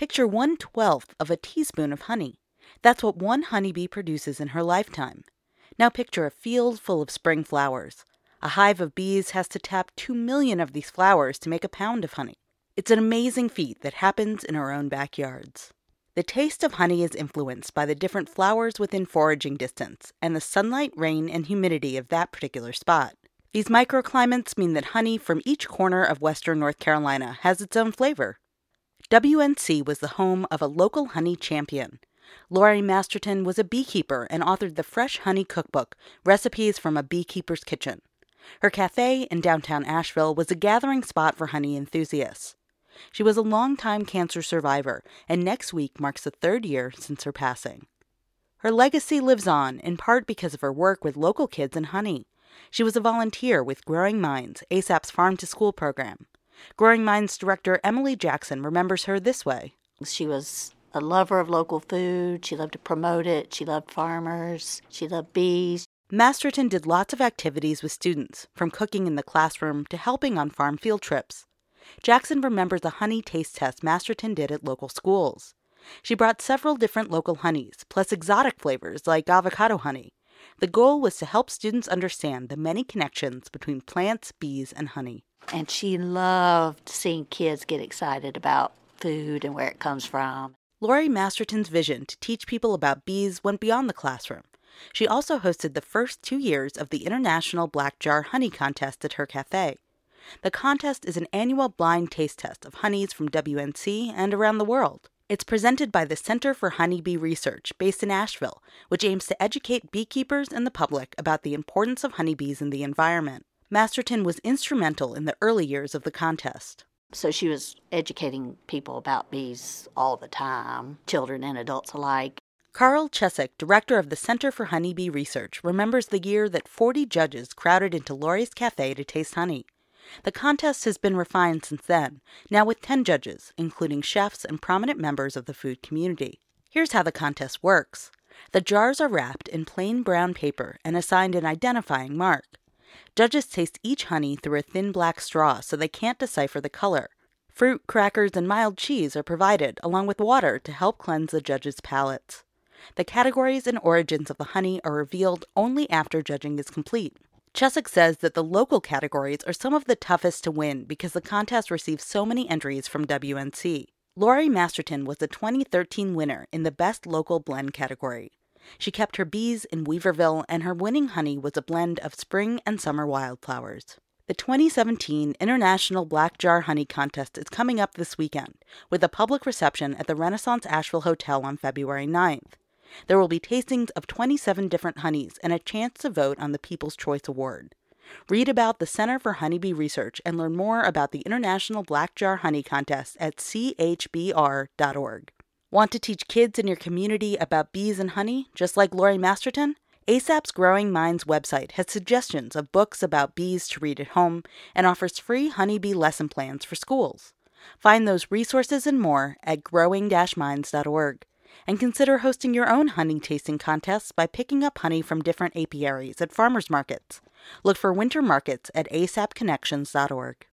Picture one twelfth of a teaspoon of honey. That's what one honeybee produces in her lifetime. Now picture a field full of spring flowers. A hive of bees has to tap two million of these flowers to make a pound of honey. It's an amazing feat that happens in our own backyards. The taste of honey is influenced by the different flowers within foraging distance and the sunlight, rain, and humidity of that particular spot. These microclimates mean that honey from each corner of western North Carolina has its own flavor. WNC was the home of a local honey champion. Laurey Masterton was a beekeeper and authored the Fresh Honey Cookbook Recipes from a Beekeeper's Kitchen. Her cafe in downtown Asheville was a gathering spot for honey enthusiasts. She was a longtime cancer survivor, and next week marks the third year since her passing. Her legacy lives on, in part because of her work with local kids and honey. She was a volunteer with Growing Minds, ASAP's farm to school program. Growing Minds director Emily Jackson remembers her this way She was a lover of local food. She loved to promote it. She loved farmers. She loved bees. Masterton did lots of activities with students, from cooking in the classroom to helping on farm field trips. Jackson remembers a honey taste test Masterton did at local schools. She brought several different local honeys, plus exotic flavors like avocado honey. The goal was to help students understand the many connections between plants, bees, and honey. And she loved seeing kids get excited about food and where it comes from. Laurey Masterton's vision to teach people about bees went beyond the classroom. She also hosted the first two years of the International Black Jar Honey Contest at her cafe. The contest is an annual blind taste test of honeys from WNC and around the world. It's presented by the Center for Honeybee Research, based in Asheville, which aims to educate beekeepers and the public about the importance of honeybees in the environment. Masterton was instrumental in the early years of the contest. So she was educating people about bees all the time, children and adults alike. Carl Chesick, director of the Center for Honeybee Research, remembers the year that 40 judges crowded into Laurey's cafe to taste honey. The contest has been refined since then, now with 10 judges, including chefs and prominent members of the food community. Here's how the contest works the jars are wrapped in plain brown paper and assigned an identifying mark. Judges taste each honey through a thin black straw so they can't decipher the color. Fruit, crackers, and mild cheese are provided, along with water, to help cleanse the judges' palates. The categories and origins of the honey are revealed only after judging is complete. Chesick says that the local categories are some of the toughest to win because the contest receives so many entries from WNC. Laurey Masterton was the 2013 winner in the Best Local Blend category. She kept her bees in Weaverville, and her winning honey was a blend of spring and summer wildflowers. The 2017 International Black Jar Honey Contest is coming up this weekend, with a public reception at the Renaissance Asheville Hotel on February 9th. There will be tastings of 27 different honeys and a chance to vote on the People's Choice Award. Read about the Center for Honeybee Research and learn more about the International Black Jar Honey Contest at chbr.org. Want to teach kids in your community about bees and honey, just like Laurey Masterton? ASAP's Growing Minds website has suggestions of books about bees to read at home and offers free honeybee lesson plans for schools. Find those resources and more at growing-minds.org. And consider hosting your own honey tasting contests by picking up honey from different apiaries at farmers markets. Look for winter markets at asapconnections.org.